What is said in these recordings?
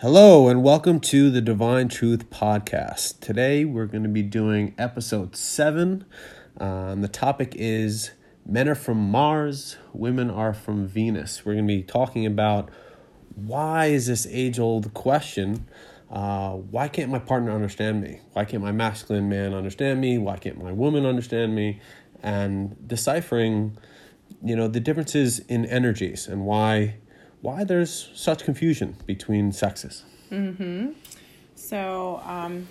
Hello, and welcome to the Divine Truth Podcast. Today we're going to be doing episode seven. Um, the topic is Men are from Mars, Women are from Venus. We're going to be talking about why is this age old question? Uh, why can't my partner understand me? Why can't my masculine man understand me? Why can't my woman understand me? And deciphering, you know, the differences in energies and why why there's such confusion between sexes. Mm-hmm. So, um,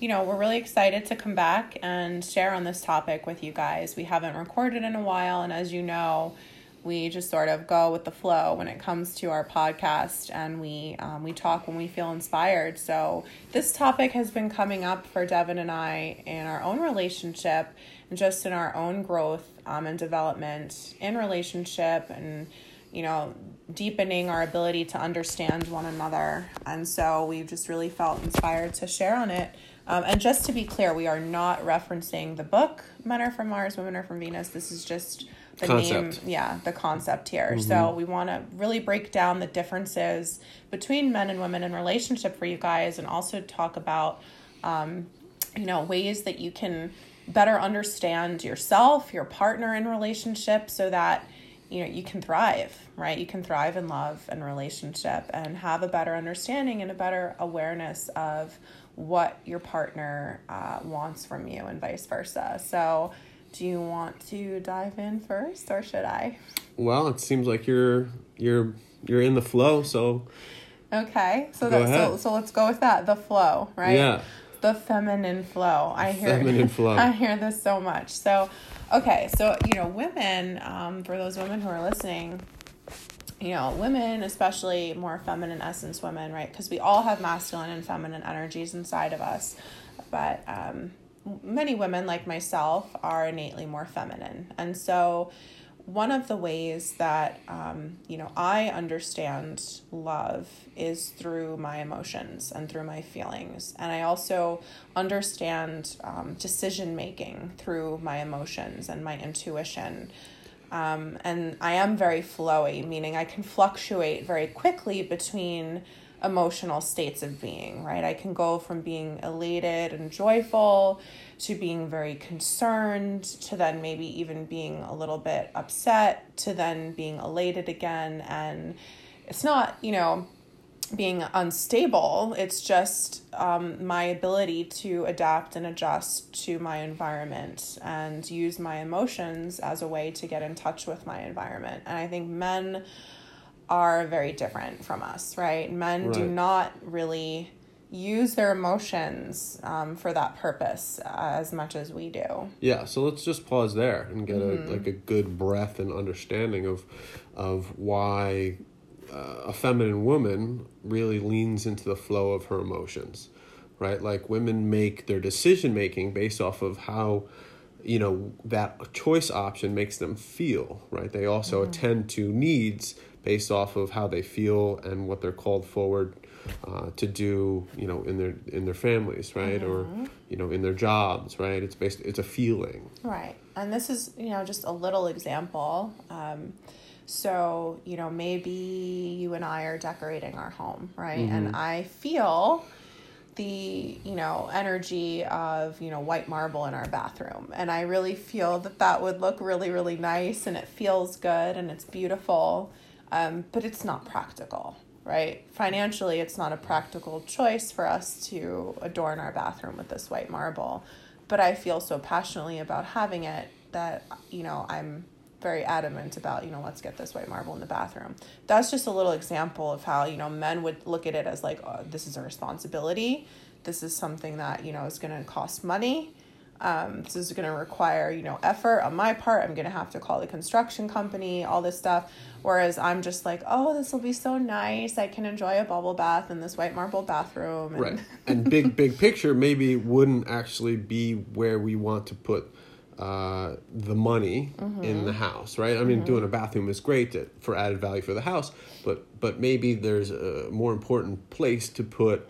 you know, we're really excited to come back and share on this topic with you guys. We haven't recorded in a while, and as you know, we just sort of go with the flow when it comes to our podcast, and we um, we talk when we feel inspired. So this topic has been coming up for Devin and I in our own relationship, and just in our own growth um, and development in relationship, and you know deepening our ability to understand one another. And so we've just really felt inspired to share on it. Um, and just to be clear, we are not referencing the book Men Are From Mars, Women Are From Venus. This is just the Concept. name, yeah, the concept here. So we want to really break down the differences between men and women in relationship for you guys and also talk about, um, you know, ways that you can better understand yourself, your partner in relationship so that you know you can thrive right you can thrive in love and relationship and have a better understanding and a better awareness of what your partner uh, wants from you and vice versa so do you want to dive in first or should i Well, it seems like you're you're you're in the flow, so okay so that so, so let's go with that the flow right yeah. the feminine flow. I hear Feminine flow. I hear this so much. So, okay, so you know, women. Um, for those women who are listening, you know, women, especially more feminine essence women, right? Because we all have masculine and feminine energies inside of us, but um, many women, like myself, are innately more feminine, and so one of the ways that um, you know I understand love is through my emotions and through my feelings, and I also understand um, decision making through my emotions and my intuition. Um, and I am very flowy, meaning I can fluctuate very quickly between emotional states of being, right? I can go from being elated and joyful to being very concerned to then maybe even being a little bit upset to then being elated again. And it's not, you know, being unstable. It's just um, my ability to adapt and adjust to my environment and use my emotions as a way to get in touch with my environment. And I think men are very different from us, right? Men do not really use their emotions um, for that purpose uh, as much as we do. Yeah, so let's just pause there and get Mm-hmm. a like a good breath and understanding of of why uh, a feminine woman really leans into the flow of her emotions, right? Like women make their decision making based off of how you know that choice option makes them feel, right? They also attend to needs based off of how they feel and what they're called forward uh, to do, you know, in their in their families, right, or you know, in their jobs, right? It's based. It's a feeling. Right. And this is, you know, just a little example. Um, so, you know, maybe you and I are decorating our home, right? And I feel the, you know, energy of, you know, white marble in our bathroom. And I really feel that that would look really, really nice and it feels good and it's beautiful. Um, but it's not practical, right? Financially, it's not a practical choice for us to adorn our bathroom with this white marble. But I feel so passionately about having it that, you know, I'm very adamant about, you know, let's get this white marble in the bathroom. That's just a little example of how, you know, men would look at it as like, oh, this is a responsibility. This is something that, you know, is going to cost money. Um, this is going to require, you know, effort on my part. I'm going to have to call the construction company, all this stuff. Whereas I'm just like, oh, this will be so nice. I can enjoy a bubble bath in this white marble bathroom. And Right. and big big picture maybe wouldn't actually be where we want to put uh, the money in the house, right? I mean, doing a bathroom is great to, for added value for the house, but but maybe there's a more important place to put,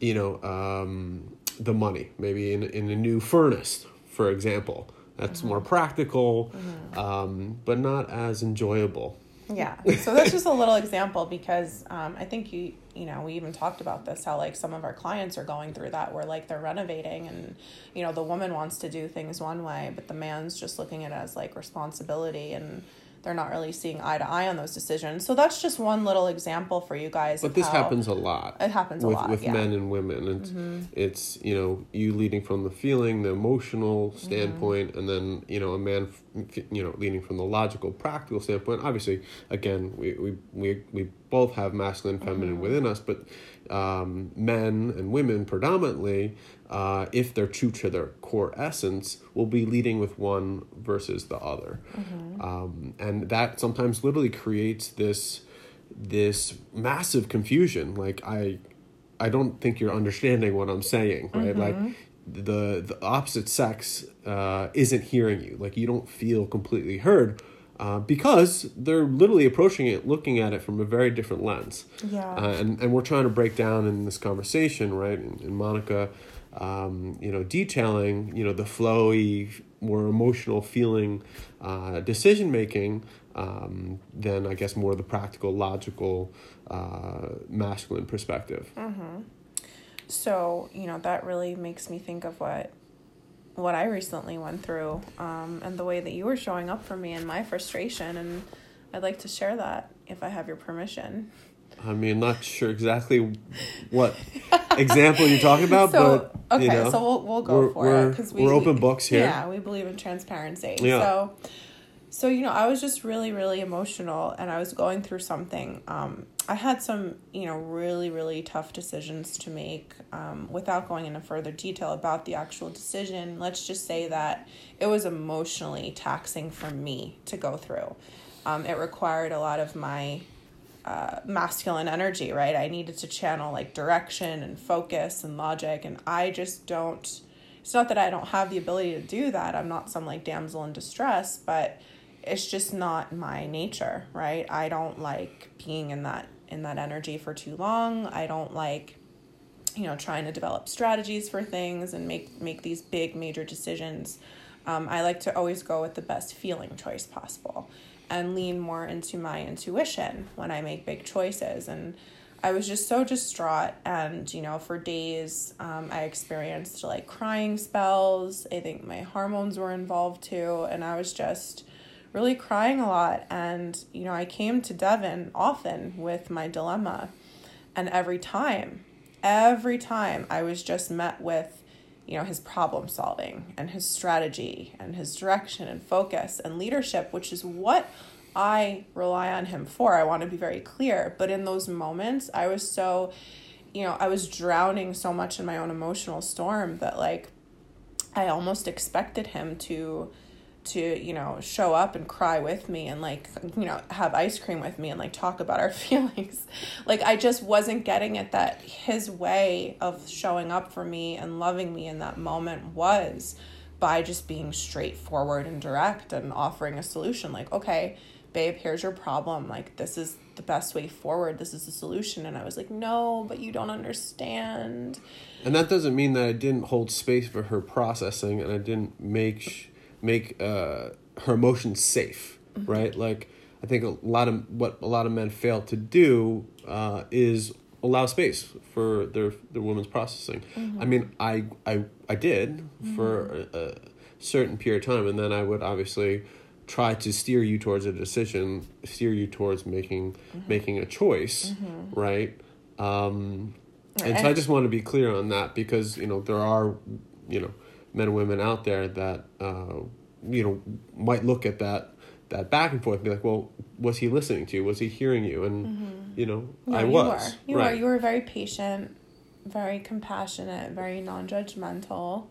you know, um, the money. Maybe in in a new furnace, for example. That's more practical, um, but not as enjoyable Yeah. So that's just a little example because um, I think you you know we even talked about this how like some of our clients are going through that where like they're renovating and you know the woman wants to do things one way but the man's just looking at it as like responsibility and they're not really seeing eye to eye on those decisions. So that's just one little example for you guys. But this happens a lot. It happens with, a lot with yeah. men and women, and mm-hmm. it's you know you leading from the feeling, the emotional mm-hmm. standpoint, mm-hmm. and then you know a man, you know, leading from the logical, practical standpoint. Obviously, again, we we we, we both have masculine, feminine mm-hmm. within us, but um, men and women predominantly uh, if they're true to their core essence, will be leading with one versus the other, mm-hmm. um, and that sometimes literally creates this this massive confusion. Like I, I don't think you're understanding what I'm saying, right? Mm-hmm. Like the the opposite sex uh, isn't hearing you. Like you don't feel completely heard. Uh, because they're literally approaching it, looking at it from a very different lens. Yeah. Uh, and, and we're trying to break down in this conversation, right? And, and Monica um, you know, detailing, you know, the flowy, more emotional feeling uh, decision making um, than I guess more the practical, logical, uh, masculine perspective. Mm-hmm. So you know that really makes me think of what what I recently went through um, and the way that you were showing up for me and my frustration, and I'd like to share that if I have your permission. I mean, not sure exactly what example you're talking about, so, but okay, you know, so we'll we'll go for it because we, are open books here. Yeah, we believe in transparency. Yeah. So, so you know, I was just really really emotional, and I was going through something. Um, I had some you know really really tough decisions to make. Um, without going into further detail about the actual decision, let's just say that it was emotionally taxing for me to go through. Um, it required a lot of my uh, masculine energy, right? I needed to channel like direction and focus and logic, and I just don't. It's not that I don't have the ability to do that. I'm not some like damsel in distress, but it's just not my nature, right? I don't like being in that in that energy for too long. I don't like you know trying to develop strategies for things and make make these big major decisions. Um, I like to always go with the best feeling choice possible and lean more into my intuition when I make big choices. And I was just so distraught. And, you know, for days, um, I experienced like crying spells. I think my hormones were involved too. And I was just really crying a lot. And, you know, I came to Devin often with my dilemma. And every time, every time I was just met with, you know his problem solving and his strategy and his direction and focus and leadership which is what i rely on him for i want to be very clear but in those moments i was so you know i was drowning so much in my own emotional storm that like i almost expected him to to you know show up and cry with me and like you know have ice cream with me and like talk about our feelings. Like i just wasn't getting it that his way of showing up for me and loving me in that moment was by just being straightforward and direct and offering a solution. Like okay babe here's your problem. Like this is the best way forward. This is the solution. And i was like no but you don't understand. And that doesn't mean that i didn't hold space for her processing and i didn't make sh- make uh, her emotions safe, mm-hmm. right? Like I think a lot of what a lot of men fail to do uh, is allow space for their their women's processing. Mm-hmm. I mean, I I I did mm-hmm. for a, a, certain period of time, and then I would obviously try to steer you towards a decision, steer you towards making mm-hmm. making a choice, mm-hmm. right? Um, and, and so I just want to be clear on that because you know there are you know men and women out there that uh, you know might look at that that back and forth and be like, well, was he listening to you? Was he hearing you? And mm-hmm. you know, no, I you was. Were. You right. were. You were very patient, very compassionate, very non-judgmental.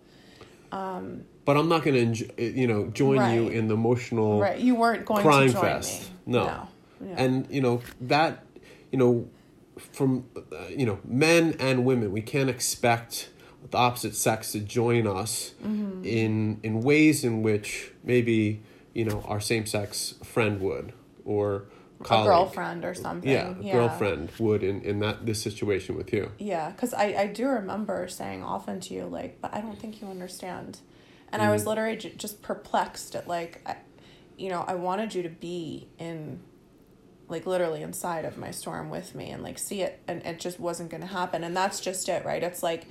Um, but I'm not going to, you know, join right. you in the emotional. Right. You weren't going crying to join fest. Me. No. no. Yeah. And you know that, you know, from uh, you know men and women, we can't expect the opposite sex to join us mm-hmm. in in ways in which maybe you know our same sex friend would or colleague. a girlfriend or something. Yeah, yeah. girlfriend would in in that this situation with you. Yeah, because I I do remember saying often to you like, but I don't think you understand, and mm. I was mm. literally j- just perplexed at like, I, you know, I wanted you to be in like literally inside of my storm with me and like see it and it just wasn't going to happen and that's just it right it's like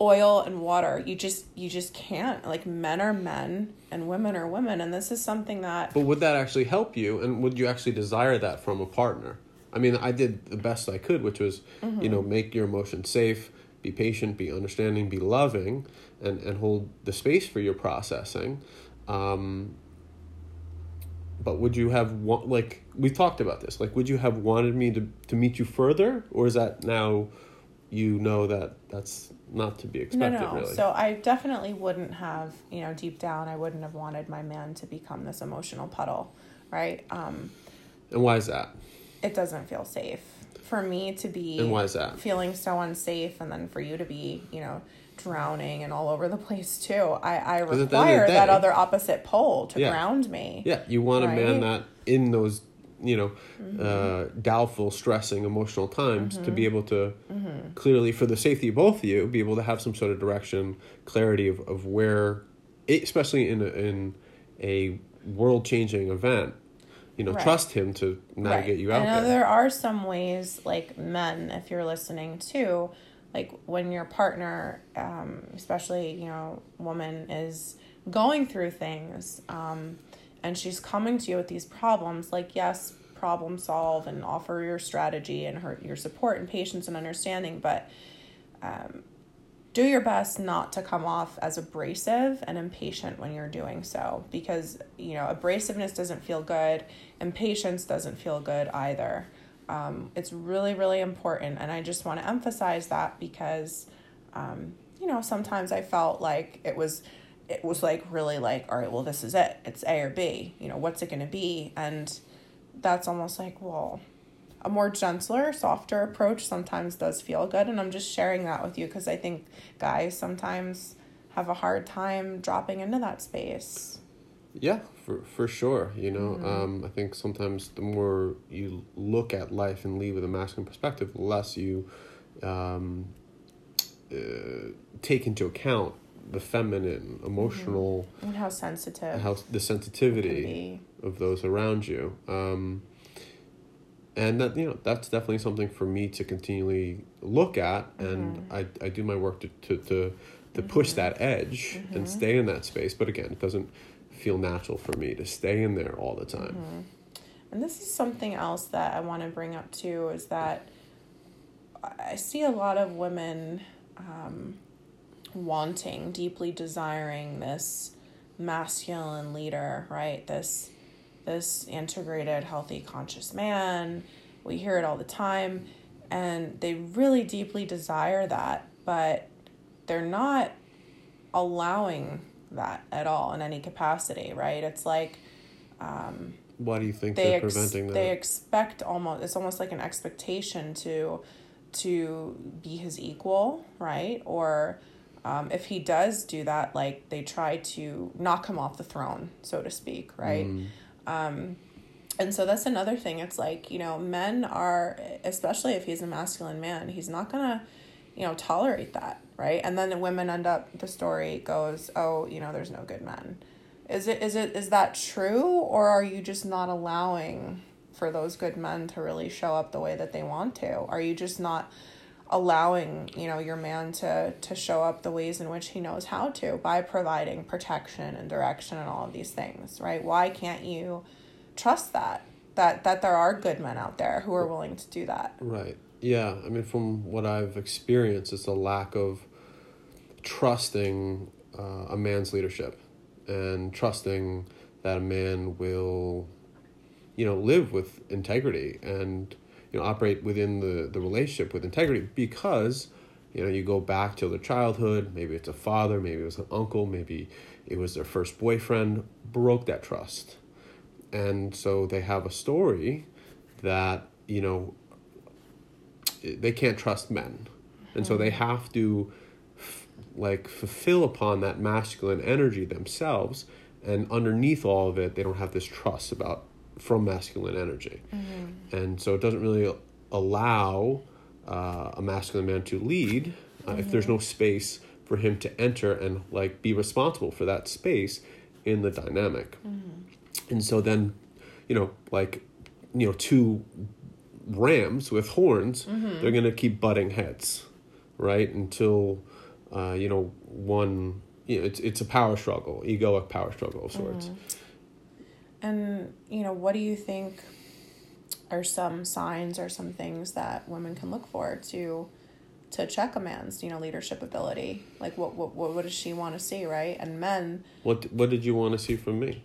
oil and water you just you just can't like men are men and women are women and this is something that But would that actually help you, and would you actually desire that from a partner? I mean, I did the best I could, which was, you know, make your emotions safe, be patient, be understanding, be loving, and and hold the space for your processing. Um, but would you have want like we talked about this? Like, would you have wanted me to to meet you further, or is that now, you know that that's not to be expected? no really. so i definitely wouldn't have you know deep down i wouldn't have wanted my man to become this emotional puddle right um and why is that? it doesn't feel safe for me to be And why is that? feeling so unsafe and then for you to be you know drowning and all over the place too i I at the end of the require that other opposite pole to Yeah. ground me Yeah, you want a man that in those you know Mm-hmm. uh, doubtful, stressing, emotional times to be able to Mm-hmm. clearly, for the safety of both of you, be able to have some sort of direction, clarity of, of where, especially in a, in a world changing event, you know, Right. trust him to navigate you out I know there. there are some ways, like men, if you're listening too, like when your partner, um, especially you know, woman is going through things, um, and she's coming to you with these problems. Like yes, problem solve and offer your strategy and her your support and patience and understanding, but do your best not to come off as abrasive and impatient when you're doing so because you know abrasiveness doesn't feel good impatience doesn't feel good either um, it's really really important and i just want to emphasize that because um, you know sometimes i felt like it was it was like really like all right well this is it it's a or b you know what's it going to be and that's almost like well a more gentler, softer approach sometimes does feel good. And I'm just sharing that with you because I think guys sometimes have a hard time dropping into that space. Yeah, for for sure. You know, Mm-hmm. um, I think sometimes the more you look at life and lead with a masculine perspective, the less you um, uh, take into account the feminine, mm-hmm. emotional, And how sensitive how the sensitivity of those around you. Um, and that you know that's definitely something for me to continually look at, and mm-hmm. I, I do my work to to to, to mm-hmm. push that edge and stay in that space. But again, it doesn't feel natural for me to stay in there all the time. And this is something else that I want to bring up too is that I see a lot of women um, wanting, deeply desiring this masculine leader, right? This this integrated, healthy, conscious man. We hear it all the time, and they really deeply desire that, but they're not allowing that at all in any capacity, right? It's like um, Why do you think they they're ex- preventing that? they expect almost it's almost like an expectation to to be his equal right or um, if he does do that like they try to knock him off the throne so to speak right? Um, and so that's another thing. It's like you know men are especially if he's a masculine man he's not gonna you know tolerate that right? And then the women end up the story goes oh you know there's no good men. Is it is it is that true or are you just not allowing for those good men to really show up the way that they want to? Are you just not allowing you know your man to to show up the ways in which he knows how to by providing protection and direction and all of these things right why can't you trust that that that there are good men out there who are willing to do that Right. Yeah. I mean, from what I've experienced, it's a lack of trusting uh, a man's leadership and trusting that a man will, you know, live with integrity and, you know, operate within the, the relationship with integrity because, you know, you go back to their childhood, maybe it's a father, maybe it was an uncle, maybe it was their first boyfriend, broke that trust. And so they have a story that, you know, they can't trust men. And so they mm-hmm. have to f- like fulfill upon that masculine energy themselves. And underneath all of it they don't have this trust about from masculine energy. And so it doesn't really allow uh, a masculine man to lead uh, if there's no space for him to enter and like be responsible for that space in the dynamic. And so then you know like you know two rams with horns Mm-hmm. they're going to keep butting heads right? Until uh, you know one you know it's it's a power struggle egoic power struggle of sorts And you know, what do you think are some signs or some things that women can look for to to check a man's you know leadership ability? Like what what what, what does she want to see, right? And men, what what did you want to see from me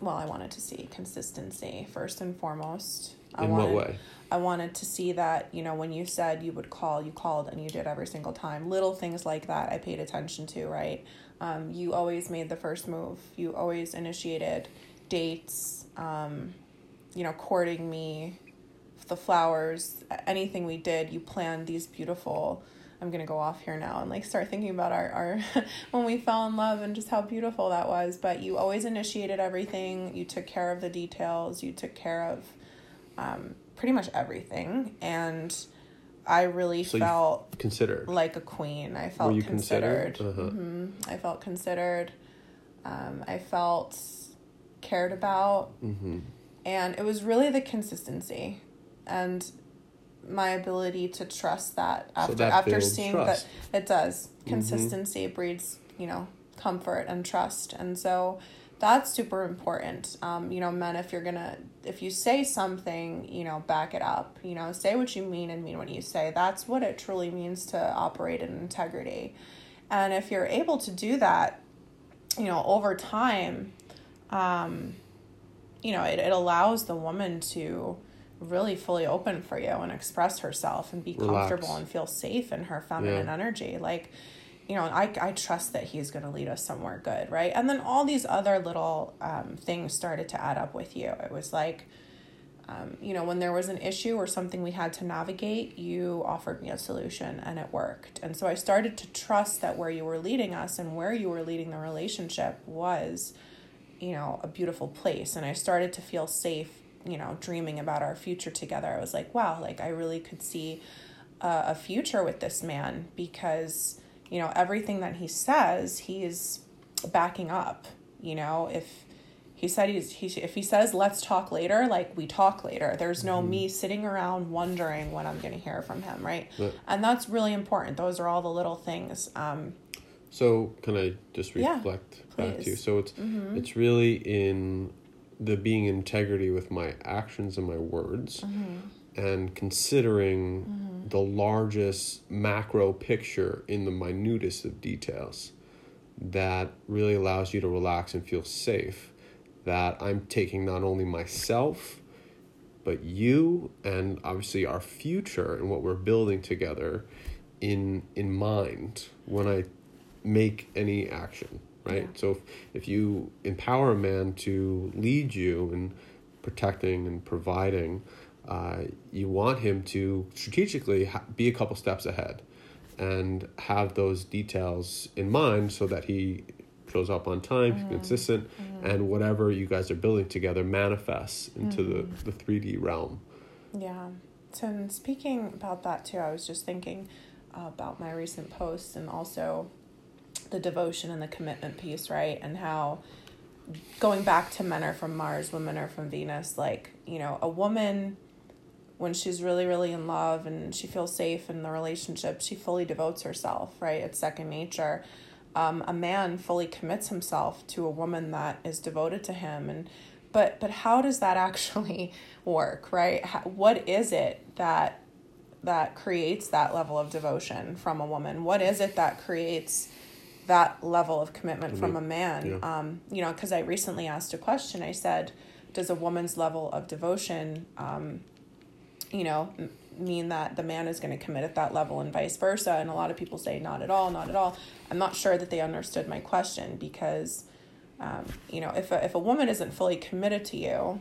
well, I wanted to see consistency first and foremost. I in wanted, what way I wanted to see that, you know, when you said you would call, you called and you did every single time. Little things like that I paid attention to, right? Um, you always made the first move. You always initiated dates, um, you know, courting me, the flowers, anything we did, you planned these beautiful. I'm gonna go off here now and like start thinking about our, our when we fell in love and just how beautiful that was. But you always initiated everything. You took care of the details. You took care of um, pretty much everything, and I really So felt considered like a queen. I felt considered. considered uh-huh. hmm I felt considered. Um, I felt cared about, hmm and it was really the consistency, and my ability to trust that after that after seeing trust. that it does consistency breeds you know comfort and trust, and so that's super important. Um, you know, men, if you're gonna if you say something, you know, back it up. You know, say what you mean and mean what you say. That's what it truly means to operate in integrity. And if you're able to do that, you know, over time, um, you know, it, it allows the woman to really fully open for you and express herself and be Relax. comfortable and feel safe in her feminine Yeah. energy. Like, you know, I, I trust that he's going to lead us somewhere good, right? And then all these other little um, things started to add up with you. It was like, um, you know, when there was an issue or something we had to navigate, you offered me a solution and it worked. And so I started to trust that where you were leading us and where you were leading the relationship was, you know, a beautiful place. And I started to feel safe, you know, dreaming about our future together. I was like, wow, like I really could see a, a future with this man because, you know, everything that he says, he's backing up. You know, if he said he's he if he says let's talk later, like we talk later. There's no mm-hmm. me sitting around wondering when I'm going to hear from him, right? Yeah. And that's really important. Those are all the little things. Um, So can I just Yeah, reflect back to you? So it's mm-hmm. it's really in the being integrity with my actions and my words, mm-hmm. And considering mm-hmm. the largest macro picture in the minutest of details, that really allows you to relax and feel safe. That I'm taking not only myself, but you and obviously our future and what we're building together in in mind when I make any action, right? Yeah. So if, if you empower a man to lead you in protecting and providing, uh, you want him to strategically ha- be a couple steps ahead and have those details in mind so that he shows up on time, he's consistent, and whatever you guys are building together manifests into the, the 3D realm. Yeah. So, in speaking about that too, I was just thinking uh, about my recent posts and also the devotion and the commitment piece, right? And how going back to men are from Mars, women are from Venus, like, you know, a woman when she's really, really in love and she feels safe in the relationship, she fully devotes herself, right? It's second nature. Um, a man fully commits himself to a woman that is devoted to him and but but how does that actually work right how, what is it that that creates that level of devotion from a woman what is it that creates that level of commitment from a man Yeah. um you know because i recently asked a question i said does a woman's level of devotion um you know mean that the man is going to commit at that level and vice versa and a lot of people say not at all not at all. I'm not sure that they understood my question because um, you know if a, if a woman isn't fully committed to you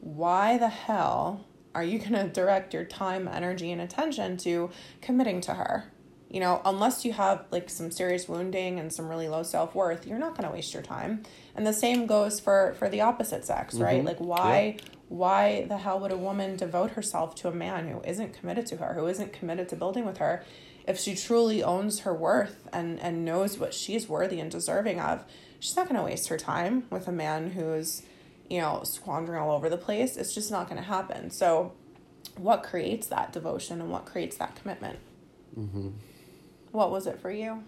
why the hell are you going to direct your time energy and attention to committing to her? You know unless you have like some serious wounding and some really low self-worth you're not going to waste your time. And the same goes for for the opposite sex right? Mhm. like why why the hell would a woman devote herself to a man who isn't committed to her who isn't committed to building with her if she truly owns her worth and and knows what she's worthy and deserving of she's not going to waste her time with a man who's you know, squandering all over the place, it's just not going to happen. So, what creates that devotion and what creates that commitment? Mm-hmm. What was it for you?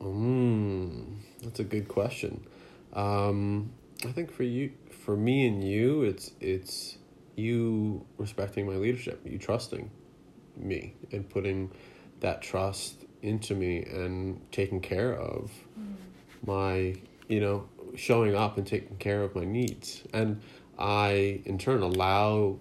Mm, that's a good question. Um, I think for you, for me and you, it's it's you respecting my leadership, you trusting me, and putting that trust into me and taking care of mm. my, you know, showing up and taking care of my needs, and I in turn allow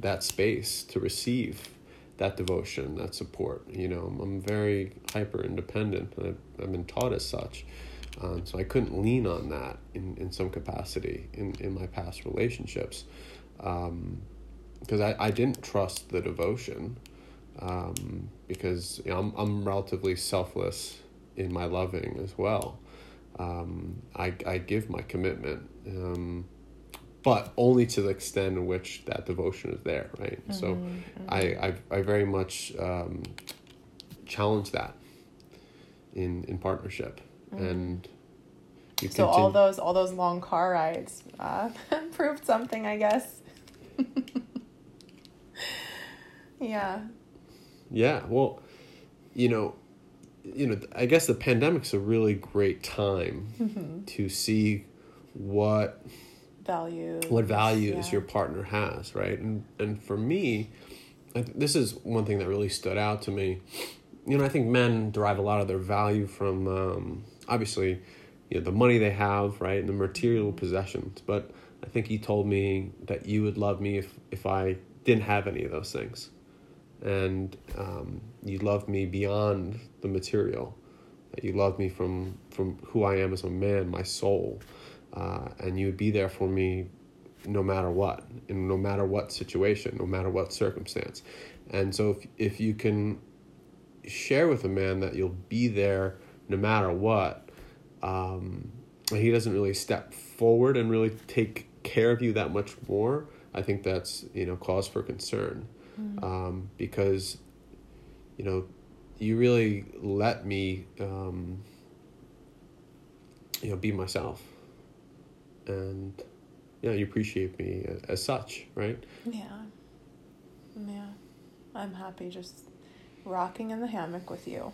that space to receive that devotion, that support. You know, I'm very hyper independent. I've, I've been taught as such. Um, so I couldn't lean on that in, in some capacity in, in my past relationships because um, I, I didn't trust the devotion um, because you know, I'm, I'm relatively selfless in my loving as well. Um, I, I give my commitment um, but only to the extent in which that devotion is there, right? Mm-hmm, so mm-hmm. I, I, I very much um, challenge that in in partnership mm-hmm. and you so continue. all those all those long car rides uh, proved something, I guess. yeah. Yeah. Well, you know, you know, I guess the pandemic's a really great time mm-hmm. to see what values what values yeah. your partner has right and and for me this is one thing that really stood out to me you know i think men derive a lot of their value from um, obviously you know the money they have right and the material possessions but i think he told me that you would love me if if i didn't have any of those things. And um, you love me beyond the material. That you love me from from who i am as a man my soul. Uh, and you would be there for me no matter what, in no matter what situation, no matter what circumstance. And so if if you can share with a man that you'll be there no matter what, um, he doesn't really step forward and really take care of you that much more. I think that's you know cause for concern, mm. um, because you know you really let me um, you know be myself and yeah, you appreciate me as such, right? Yeah. Yeah. I'm happy just rocking in the hammock with you.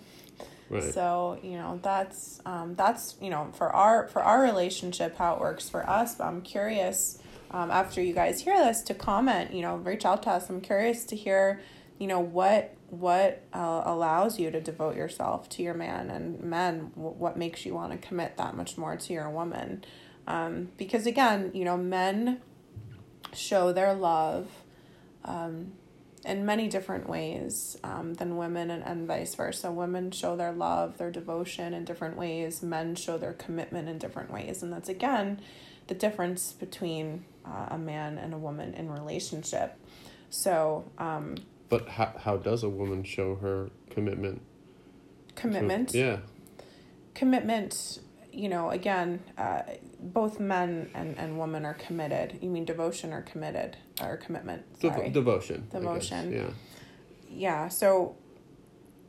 Right. So, you know, that's um that's, you know, for our for our relationship how it works for us, but I'm curious um after you guys hear this to comment, you know, reach out to us. I'm curious to hear, you know, what what uh, allows you to devote yourself to your man and men what makes you want to commit that much more to your woman um, because again, you know, men show their love um, in many different ways um, than women, and, and vice versa. Women show their love, their devotion in different ways. Men show their commitment in different ways, and that's again the difference between uh, a man and a woman in relationship. So, um, but how how does a woman show her commitment? Commitment. To, yeah. Commitment you know, again, uh, both men and, and women are committed. You mean devotion or committed or commitment? Sorry. De- devotion. Devotion. yeah. Yeah. So.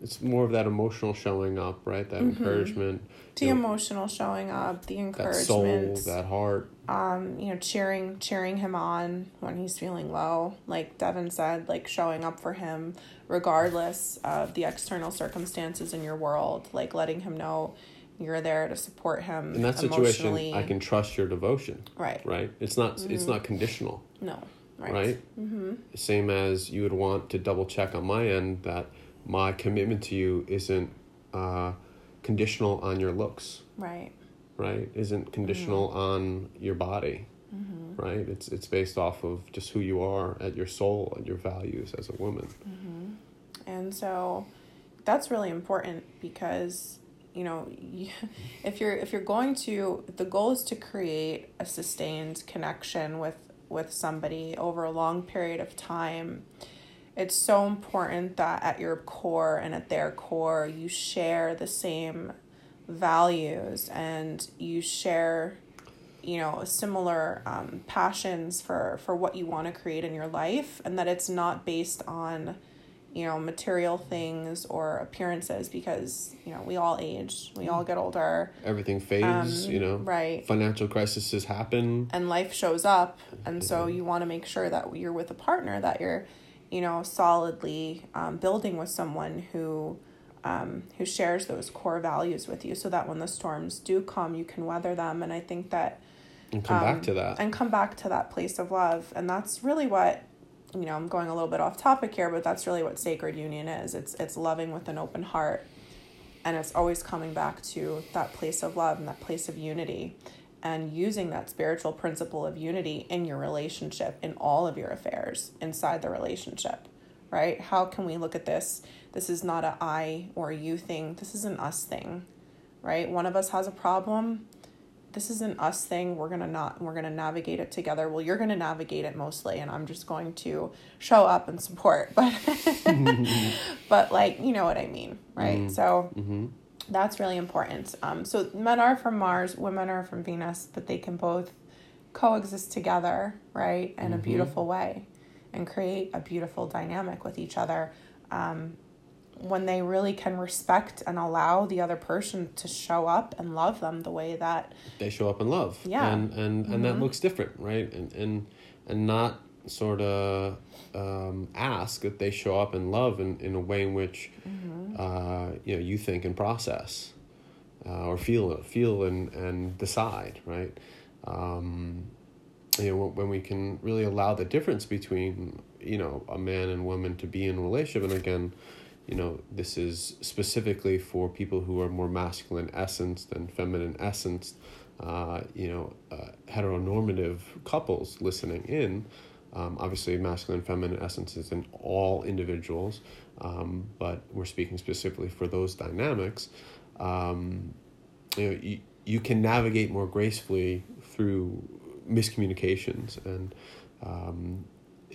It's more of that emotional showing up, right? That mm-hmm. encouragement. The emotional know, showing up, the encouragement. That soul, that heart. Um, you know, cheering, cheering him on when he's feeling low. Like Devin said, like showing up for him regardless of the external circumstances in your world. Like letting him know you're there to support him in that situation i can trust your devotion right right it's not mm-hmm. it's not conditional no right, right? Mm-hmm. same as you would want to double check on my end that my commitment to you isn't uh, conditional on your looks right right isn't conditional mm-hmm. on your body mm-hmm. right it's it's based off of just who you are at your soul and your values as a woman mm-hmm. and so that's really important because you know if you're if you're going to the goal is to create a sustained connection with with somebody over a long period of time. It's so important that at your core and at their core you share the same values and you share you know similar um, passions for for what you want to create in your life and that it's not based on you know, material things or appearances because, you know, we all age, we all get older. Everything fades, Um, you know. right. Financial crises happen. and life shows up and so you want to make sure that you're with a partner that you're you know solidly um, building with someone who um, who shares those core values with you so that when the storms do come you can weather them and i think that And come um, back to that. and come back to that place of love and that's really what you know i'm going a little bit off topic here but that's really what sacred union is. It's it's loving with an open heart and it's always coming back to that place of love and that place of unity and using that spiritual principle of unity in your relationship in all of your affairs inside the relationship right? How can we look at this? This is not a i or a you thing. This is an us thing right? One of us has a problem this is an us thing. We're gonna not we're gonna navigate it together. Well you're gonna navigate it mostly and i'm just going to show up and support. But but like you know what i mean right? So mm-hmm. that's really important. Um, so men are from mars women are from venus but they can both coexist together right in a beautiful way and create a beautiful dynamic with each other. Um, when they really can respect and allow the other person to show up and love them the way that They show up in love. Yeah. And and, and Mm-hmm. that looks different, right? And and and not sort of um, ask that they show up in love in, in a way in which Mm-hmm. uh, you know you think and process uh, or feel feel and, and decide, right? Um, you know when, when we can really allow the difference between you know a man and woman to be in a relationship and again you know this is specifically for people who are more masculine essence than feminine essence uh, you know uh, heteronormative couples listening in. Um, obviously masculine and feminine essence is in all individuals um, but we're speaking specifically for those dynamics. Um, you know you, you can navigate more gracefully through miscommunications and um,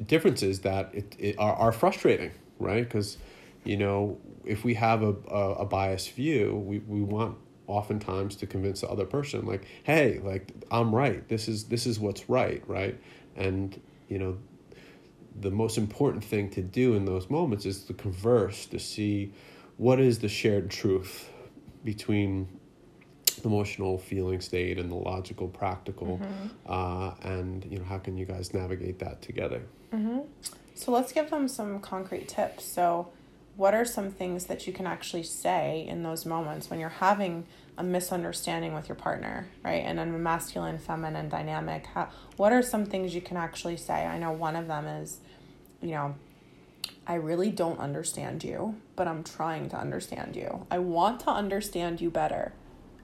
differences that it, it are, are frustrating right? Because you know if we have a, a, a biased view we, we want oftentimes to convince the other person like hey like i'm right. This is this is what's right right? And you know the most important thing to do in those moments is to converse to see what is the shared truth between the emotional feeling state and the logical practical uh, and you know how can you guys navigate that together? So let's give them some concrete tips. So, what are some things that you can actually say in those moments when you're having a misunderstanding with your partner, right? And a masculine feminine dynamic, how, what are some things you can actually say? I know one of them is, you know, I really don't understand you, but I'm trying to understand you. I want to understand you better.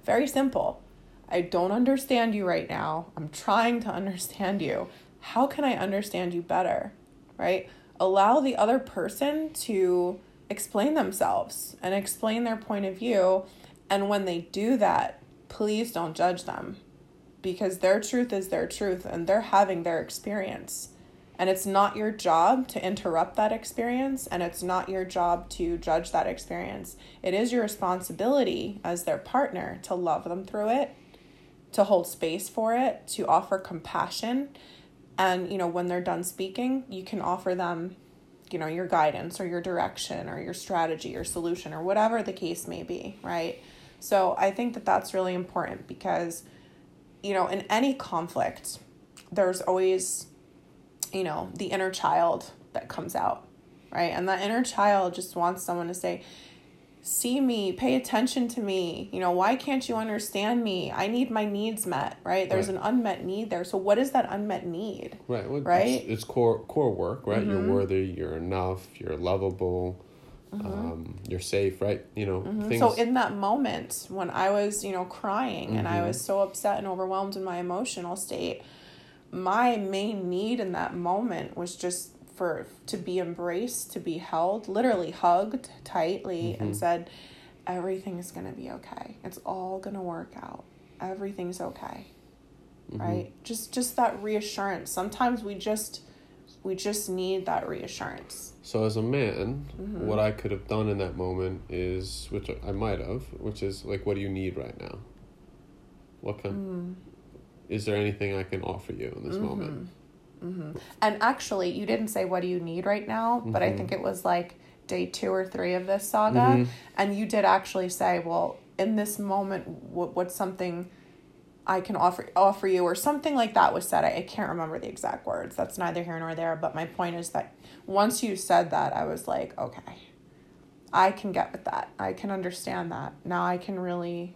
Very simple. I don't understand you right now. I'm trying to understand you. How can I understand you better? Right? Allow the other person to explain themselves and explain their point of view. And when they do that, please don't judge them because their truth is their truth and they're having their experience. And it's not your job to interrupt that experience and it's not your job to judge that experience. It is your responsibility as their partner to love them through it, to hold space for it, to offer compassion. And, you know, when they're done speaking, you can offer them, you know, your guidance or your direction or your strategy or solution or whatever the case may be, right? So I think that that's really important because, you know, in any conflict, there's always you know, the inner child that comes out, right? And that inner child just wants someone to say, see me, pay attention to me. You know, why can't you understand me? I need my needs met, right? There's Right. an unmet need there. So what is that unmet need? right well, Right? it's, it's core core work right you're worthy you're enough you're lovable um, you're safe right you know things So in that moment when I was, you know, crying and I Mm-hmm. was so upset and overwhelmed in my emotional state, my main need in that moment was just for to be embraced, to be held, literally hugged tightly Mm-hmm. and said everything is going to be okay. It's all going to work out. Everything's okay. Mm-hmm. Right? Just just that reassurance. Sometimes we just we just need that reassurance. So as a man, Mm-hmm. what I could have done in that moment is, which I might have, which is like, what do you need right now? What can? Mm. Is there anything I can offer you in this Mm-hmm. And actually, you didn't say what do you need right now, but I Mm-hmm. think it was like, day two or three of this saga, Mhm. and you did actually say, "Well, in this moment, what what's something I can offer offer you?" or something like that was said. I, I can't remember the exact words. That's neither here nor there. But my point is that once you said that, I was like, okay, I can get with that. I can understand that. Now I can really,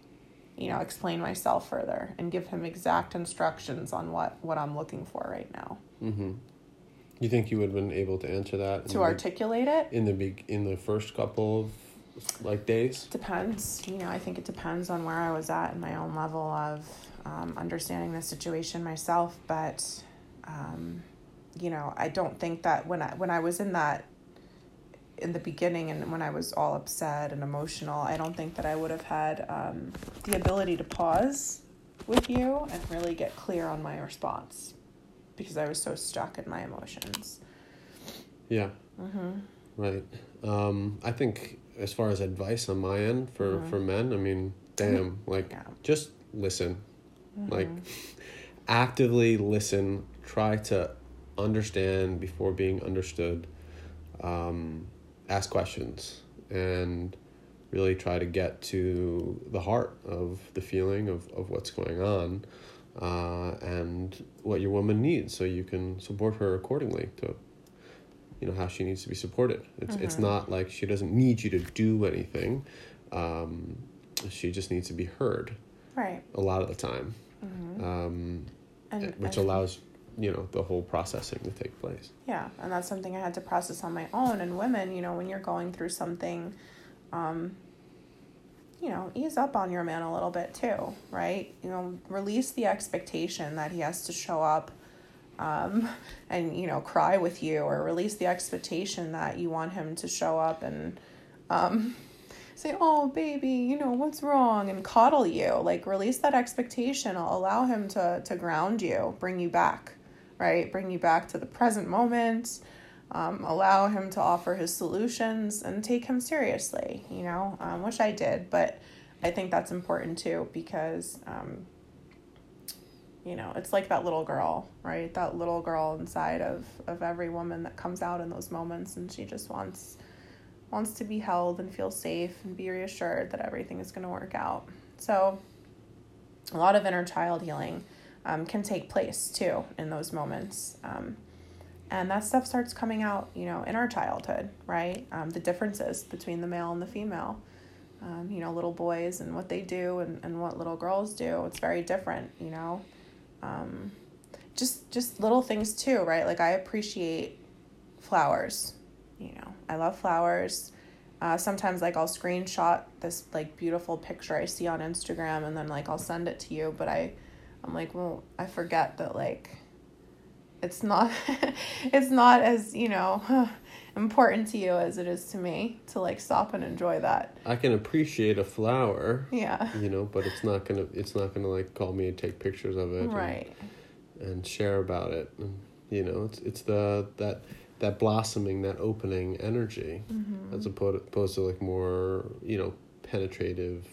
you know, explain myself further and give him exact instructions on what what I'm looking for right now Mm-hmm. You think you would have been able to answer that in to the- articulate it. in the big in the first couple of like days? Depends. You know, I think it depends on where I was at in my own level of um, understanding the situation myself. But, um, you know, I don't think that when I when I was in that in the beginning and when I was all upset and emotional, I don't think that I would have had um, the ability to pause with you and really get clear on my response because I was so stuck in my emotions. Yeah. Mm-hmm. Right. Um, I think as far as advice on my end for Mhm. for men, I mean, damn, like Yeah. just listen. Like Mhm. actively listen, try to understand before being understood. Um, ask questions and really try to get to the heart of the feeling of, of what's going on uh, and what your woman needs so you can support her accordingly to you know how she needs to be supported it's it's Mhm. not like she doesn't need you to do anything um, she just needs to be heard Right. a lot of the time Mm-hmm. um, And which and- allows you know the whole processing to take place Yeah, and that's something I had to process on my own. And women, you know, when you're going through something, um, you know, ease up on your man a little bit too, right? You know, release the expectation that he has to show up um, and, you know, cry with you, or release the expectation that you want him to show up and um, say, oh, baby, you know, what's wrong, and coddle you. Like, release that expectation, I'll allow him to, to ground you, bring you back right? Bring you back to the present moment, um, allow him to offer his solutions, and take him seriously, you know, um, which I did. But I think that's important too because, um, you know, it's like that little girl, right? That little girl inside of, of every woman that comes out in those moments, and she just wants wants to be held and feel safe and be reassured that everything is going to work out. So, a lot of inner child healing um, can take place too in those moments. And that stuff starts coming out, you know, in our childhood, right? Um, the differences between the male and the female. Um, you know, little boys and what they do and, and what little girls do. It's very different, you know. Um, just just little things too, right? Like I appreciate flowers. You know, I love flowers. Uh, sometimes like I'll screenshot this like beautiful picture I see on Instagram and then like I'll send it to you, but I I'm like, well, I forget that like it's not it's not as, you know, important to you as it is to me to like stop and enjoy that. i can appreciate a flower Yeah. you know but it's not gonna it's not gonna like call me and take pictures of it Right. and, share about it and you know it's it's the that that blossoming that opening energy Mm-hmm. as opposed, opposed to like more you know penetrative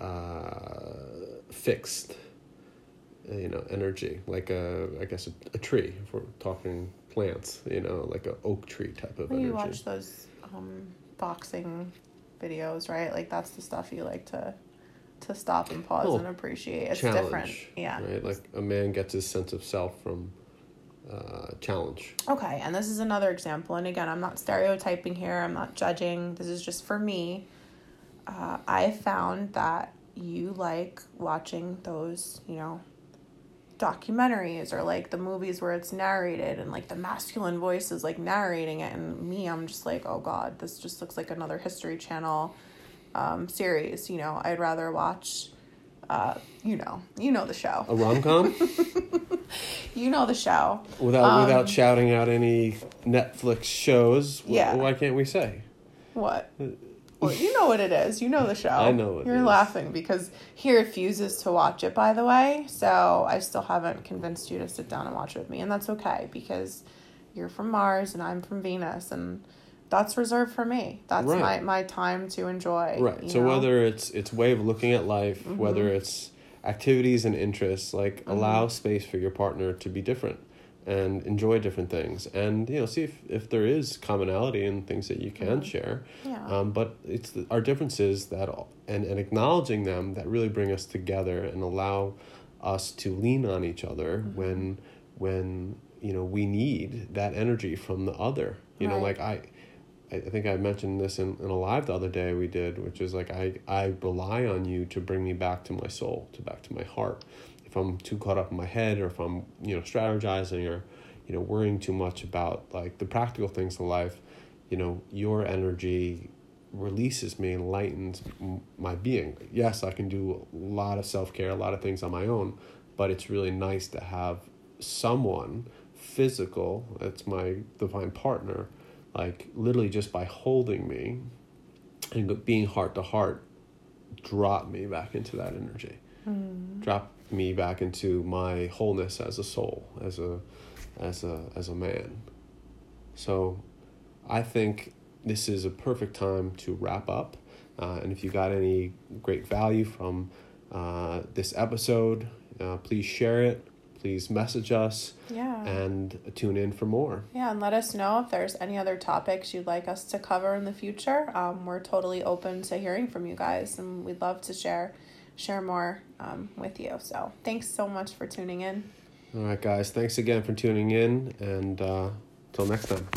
uh fixed you know energy like a i guess a, a tree if we're talking plants you know like a oak tree type of Well, energy you watch those um, boxing videos, right? Like that's the stuff you like to to stop and pause Little and appreciate. It's different. Yeah. right like a man gets his sense of self from uh challenge Okay, and this is another example. And again, I'm not stereotyping here. I'm not judging. This is just for me. Uh, I found that you like watching those, you know, documentaries or like the movies where it's narrated and like the masculine voice is like narrating it. And me, I'm just like, oh God, this just looks like another History Channel um, series. You know, I'd rather watch, uh, you know, you know the show. a rom-com You know the show. without Um, without shouting out any netflix shows Yeah. why can't we say What? Well, you know what it is. You know the show. I know what it You're is. laughing because he refuses to watch it, by the way. So I still haven't convinced you to sit down and watch it with me. And that's okay because you're from Mars and I'm from Venus. And that's reserved for me. That's Right. my, my time to enjoy. right so know? Mm-hmm. whether it's it's way of looking at life whether it's activities and interests like allow space for your partner to be different and enjoy different things and you know see if, if there is commonality in things that you can Mhm. share Yeah. um, but it's the, our differences that and, and acknowledging them that really bring us together and allow us to lean on each other Mhm. when when you know we need that energy from the other you know like i I I think I mentioned this in, in a live the other day we did, which is like I, I rely on you to bring me back to my soul, to back to my heart. If I'm too caught up in my head or if I'm, you know, strategizing or, you know, worrying too much about like the practical things of life, you know, your energy releases me and lightens my being. Yes, I can do a lot of self care, a lot of things on my own, but it's really nice to have someone physical, that's my divine partner, like literally just by holding me and being heart to heart, drop me back into that energy, Mm. drop me back into my wholeness as a soul, as a, as a, as a man. So, I think this is a perfect time to wrap up. Uh, and if you got any great value from uh, this episode, uh, please share it. Please message us Yeah. and tune in for more. Yeah, and let us know if there's any other topics you'd like us to cover in the future. Um, we're totally open to hearing from you guys, and we'd love to share share more um, with you. So thanks so much for tuning in. All right, guys. Thanks again for tuning in, and uh, next time.